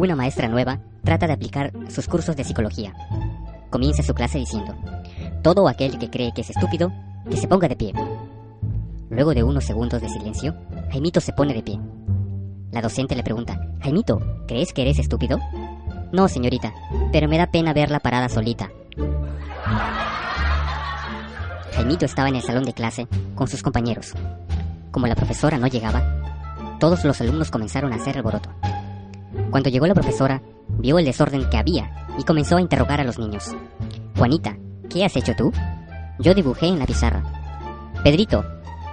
Una maestra nueva trata de aplicar sus cursos de psicología. Comienza su clase diciendo, todo aquel que cree que es estúpido, que se ponga de pie. Luego de unos segundos de silencio, Jaimito se pone de pie. La docente le pregunta, Jaimito, ¿crees que eres estúpido? No, señorita, pero me da pena verla parada solita. Jaimito estaba en el salón de clase con sus compañeros. Como la profesora no llegaba, todos los alumnos comenzaron a hacer alboroto. Cuando llegó la profesora, vio el desorden que había y comenzó a interrogar a los niños. Juanita, ¿qué has hecho tú? Yo dibujé en la pizarra. Pedrito,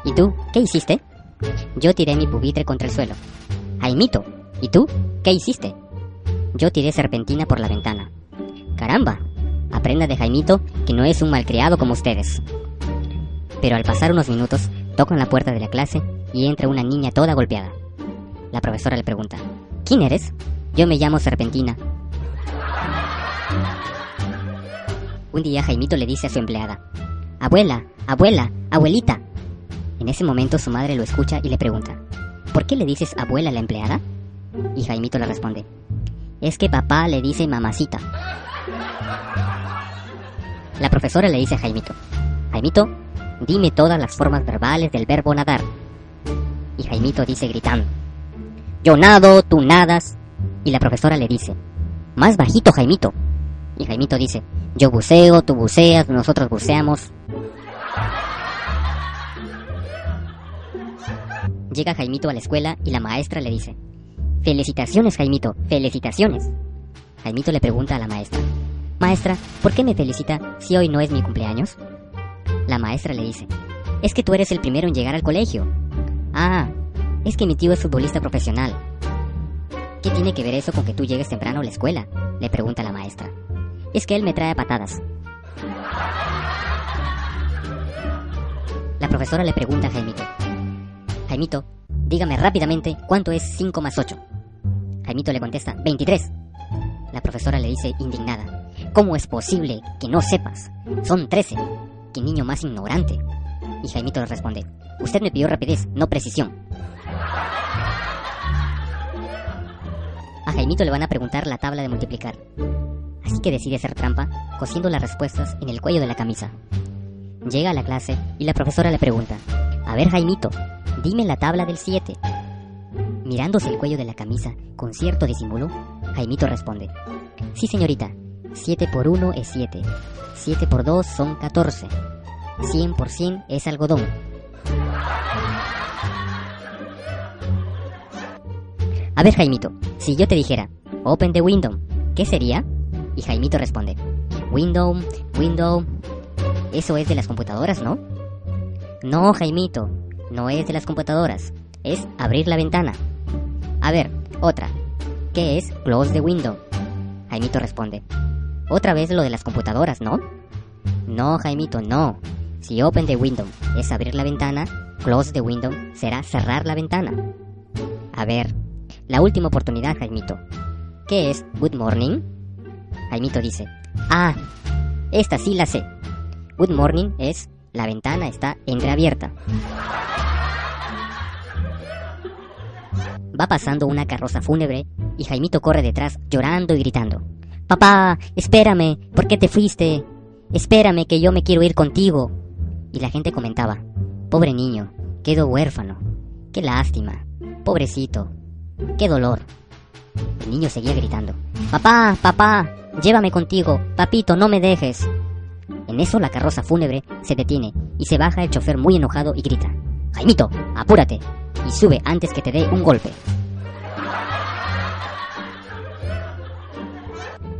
¿y tú qué hiciste? Yo tiré mi pupitre contra el suelo. Jaimito, ¿y tú qué hiciste? Yo tiré serpentina por la ventana. Caramba, aprenda de Jaimito que no es un malcriado como ustedes. Pero al pasar unos minutos, tocan la puerta de la clase y entra una niña toda golpeada. La profesora le pregunta, ¿quién eres? Yo me llamo Serpentina. Un día Jaimito le dice a su empleada, Abuela, abuela, abuelita. En ese momento su madre lo escucha y le pregunta, ¿por qué le dices abuela a la empleada? Y Jaimito le responde, es que papá le dice mamacita. La profesora le dice a Jaimito, Jaimito, dime todas las formas verbales del verbo nadar. Y Jaimito dice gritando, yo nado, tú nadas. Y la profesora le dice, más bajito Jaimito. Y Jaimito dice, yo buceo, tú buceas, nosotros buceamos. Llega Jaimito a la escuela y la maestra le dice, Felicitaciones Jaimito, felicitaciones. Jaimito le pregunta a la maestra, Maestra, ¿por qué me felicita si hoy no es mi cumpleaños? La maestra le dice, Es que tú eres el primero en llegar al colegio. Ah, es que mi tío es futbolista profesional. ¿Qué tiene que ver eso con que tú llegues temprano a la escuela? Le pregunta la maestra. Es que él me trae patadas. La profesora le pregunta a Jaimito. Jaimito, dígame rápidamente cuánto es 5 más 8. Jaimito le contesta, 23. La profesora le dice indignada, ¿cómo es posible que no sepas? Son 13. ¿Qué niño más ignorante? Y Jaimito le responde, usted me pidió rapidez, no precisión. A Jaimito le van a preguntar la tabla de multiplicar. Así que decide hacer trampa, cosiendo las respuestas en el cuello de la camisa. Llega a la clase y la profesora le pregunta, a ver Jaimito, dime la tabla del 7. Mirándose el cuello de la camisa con cierto disimulo, Jaimito responde, sí señorita, 7 por 1 es 7, 7 por 2 son 14, 100 por 100 es algodón. A ver Jaimito, si yo te dijera, open the window, ¿qué sería? Y Jaimito responde, window, window, eso es de las computadoras, ¿no? No, Jaimito, no es de las computadoras, es abrir la ventana. A ver, otra. ¿Qué es close the window? Jaimito responde, otra vez lo de las computadoras, ¿no? No, Jaimito, no. Si open the window es abrir la ventana, close the window será cerrar la ventana. A ver, la última oportunidad, Jaimito. ¿Qué es good morning? Jaimito dice, ah, esta sí la sé. Good morning es la ventana está entreabierta. Va pasando una carroza fúnebre y Jaimito corre detrás llorando y gritando. Papá, espérame, ¿por qué te fuiste? Espérame que yo me quiero ir contigo. Y la gente comentaba, pobre niño, quedó huérfano. Qué lástima, pobrecito, qué dolor. El niño seguía gritando, papá, papá, llévame contigo, papito, no me dejes. En eso la carroza fúnebre se detiene y se baja el chofer muy enojado y grita, Jaimito, apúrate y sube antes que te dé un golpe.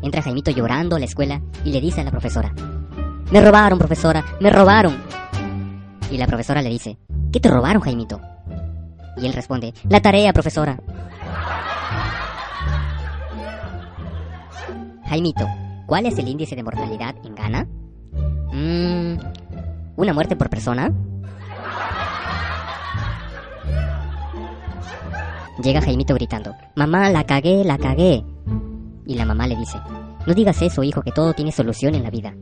Entra Jaimito llorando a la escuela y le dice a la profesora, Me robaron, profesora, me robaron. Y la profesora le dice, ¿qué te robaron, Jaimito? Y él responde, la tarea, profesora. Jaimito, ¿cuál es el índice de mortalidad en Ghana? Mmm, ¿una muerte por persona? Llega Jaimito gritando, mamá, la cagué, la cagué. Y la mamá le dice, no digas eso, hijo, que todo tiene solución en la vida.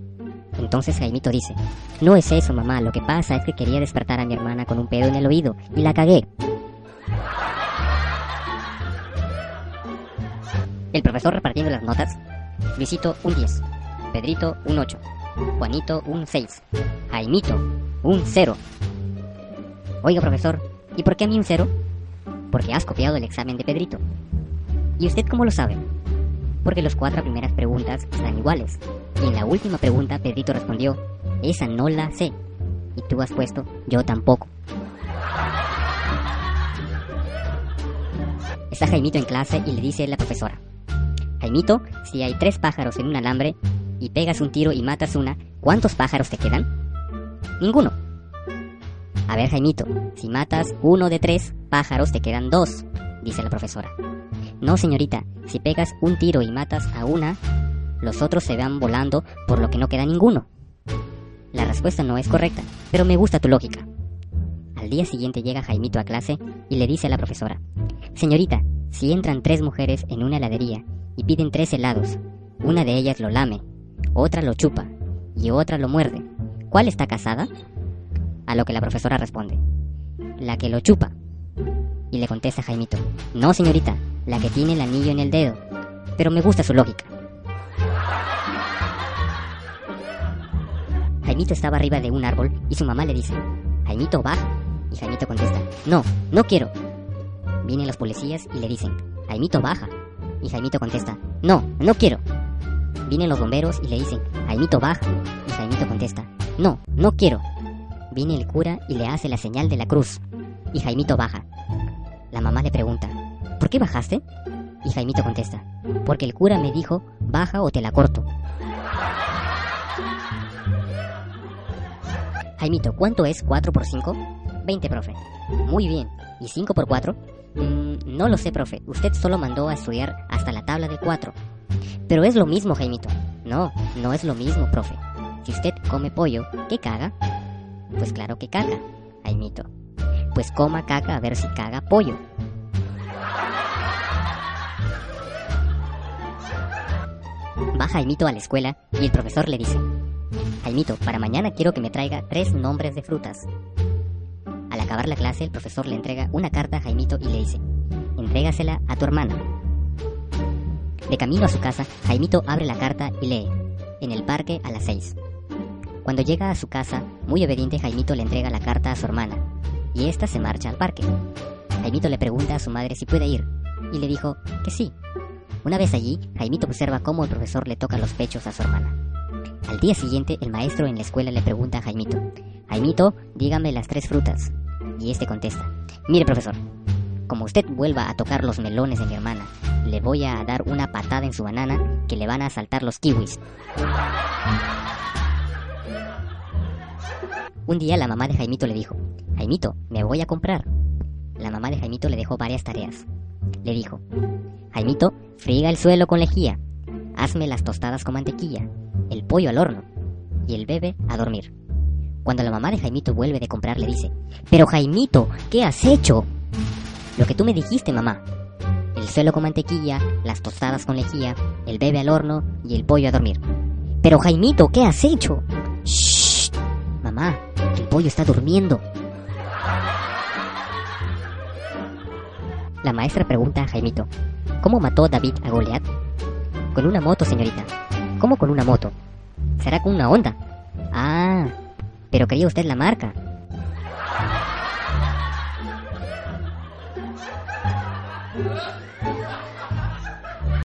Entonces Jaimito dice, no es eso, mamá, lo que pasa es que quería despertar a mi hermana con un pedo en el oído y la cagué. El profesor repartiendo las notas, Luisito un 10, Pedrito un 8, Juanito un 6, Jaimito un 0. Oiga, profesor, ¿y por qué a mí un 0? Porque has copiado el examen de Pedrito. ¿Y usted cómo lo sabe? Porque las cuatro primeras preguntas están iguales. Y en la última pregunta Pedrito respondió, esa no la sé. Y tú has puesto, yo tampoco. Está Jaimito en clase y le dice la profesora, Jaimito, si hay tres pájaros en un alambre y pegas un tiro y matas una, ¿cuántos pájaros te quedan? Ninguno. A ver, Jaimito, si matas uno de tres pájaros te quedan dos, dice la profesora. No, señorita, si pegas un tiro y matas a una, los otros se van volando por lo que no queda ninguno. La respuesta no es correcta, pero me gusta tu lógica. Al día siguiente llega Jaimito a clase y le dice a la profesora, Señorita, si entran tres mujeres en una heladería y piden tres helados. Una de ellas lo lame, otra lo chupa y otra lo muerde. ¿Cuál está casada? A lo que la profesora responde, la que lo chupa. Y le contesta Jaimito, no señorita, la que tiene el anillo en el dedo. Pero me gusta su lógica. Jaimito estaba arriba de un árbol y su mamá le dice, Jaimito, baja. Y Jaimito contesta, no, no quiero. Vienen los policías y le dicen, Jaimito, baja. Y Jaimito contesta, no, no quiero. Vienen los bomberos y le dicen, Jaimito baja. Y Jaimito contesta, no, no quiero. Viene el cura y le hace la señal de la cruz. Y Jaimito baja. La mamá le pregunta, ¿por qué bajaste? Y Jaimito contesta, porque el cura me dijo, baja o te la corto. Jaimito, ¿cuánto es 4 por 5? 20, profe. Muy bien. ¿Y 5 por 4? Mm, no lo sé, profe. Usted solo mandó a estudiar hasta la tabla de 4. Pero es lo mismo, Jaimito. No, no es lo mismo, profe. Si usted come pollo, ¿qué caga? Pues claro que caga, Jaimito. Pues coma caca a ver si caga pollo. Va Jaimito a la escuela y el profesor le dice, Jaimito, para mañana quiero que me traiga tres nombres de frutas. Al acabar la clase, el profesor le entrega una carta a Jaimito y le dice, entrégasela a tu hermana. De camino a su casa, Jaimito abre la carta y lee, en el parque a las seis. Cuando llega a su casa, muy obediente, Jaimito le entrega la carta a su hermana, y ésta se marcha al parque. Jaimito le pregunta a su madre si puede ir, y le dijo que sí. Una vez allí, Jaimito observa cómo el profesor le toca los pechos a su hermana. Al día siguiente, el maestro en la escuela le pregunta a Jaimito, Jaimito, dígame las tres frutas. Y este contesta, mire profesor, como usted vuelva a tocar los melones de mi hermana, le voy a dar una patada en su banana que le van a saltar los kiwis. Un día la mamá de Jaimito le dijo, Jaimito, me voy a comprar. La mamá de Jaimito le dejó varias tareas. Le dijo, Jaimito, friga el suelo con lejía, hazme las tostadas con mantequilla, el pollo al horno y el bebé a dormir. Cuando la mamá de Jaimito vuelve de comprar, le dice, Pero Jaimito, ¿qué has hecho? Lo que tú me dijiste, mamá. El suelo con mantequilla, las tostadas con lejía, el bebé al horno y el pollo a dormir. Pero Jaimito, ¿qué has hecho? Shh, mamá, el pollo está durmiendo. La maestra pregunta a Jaimito, ¿cómo mató David a Goliat? Con una moto, señorita. ¿Cómo con una moto? ¿Será con una onda? Ah, pero quería usted la marca.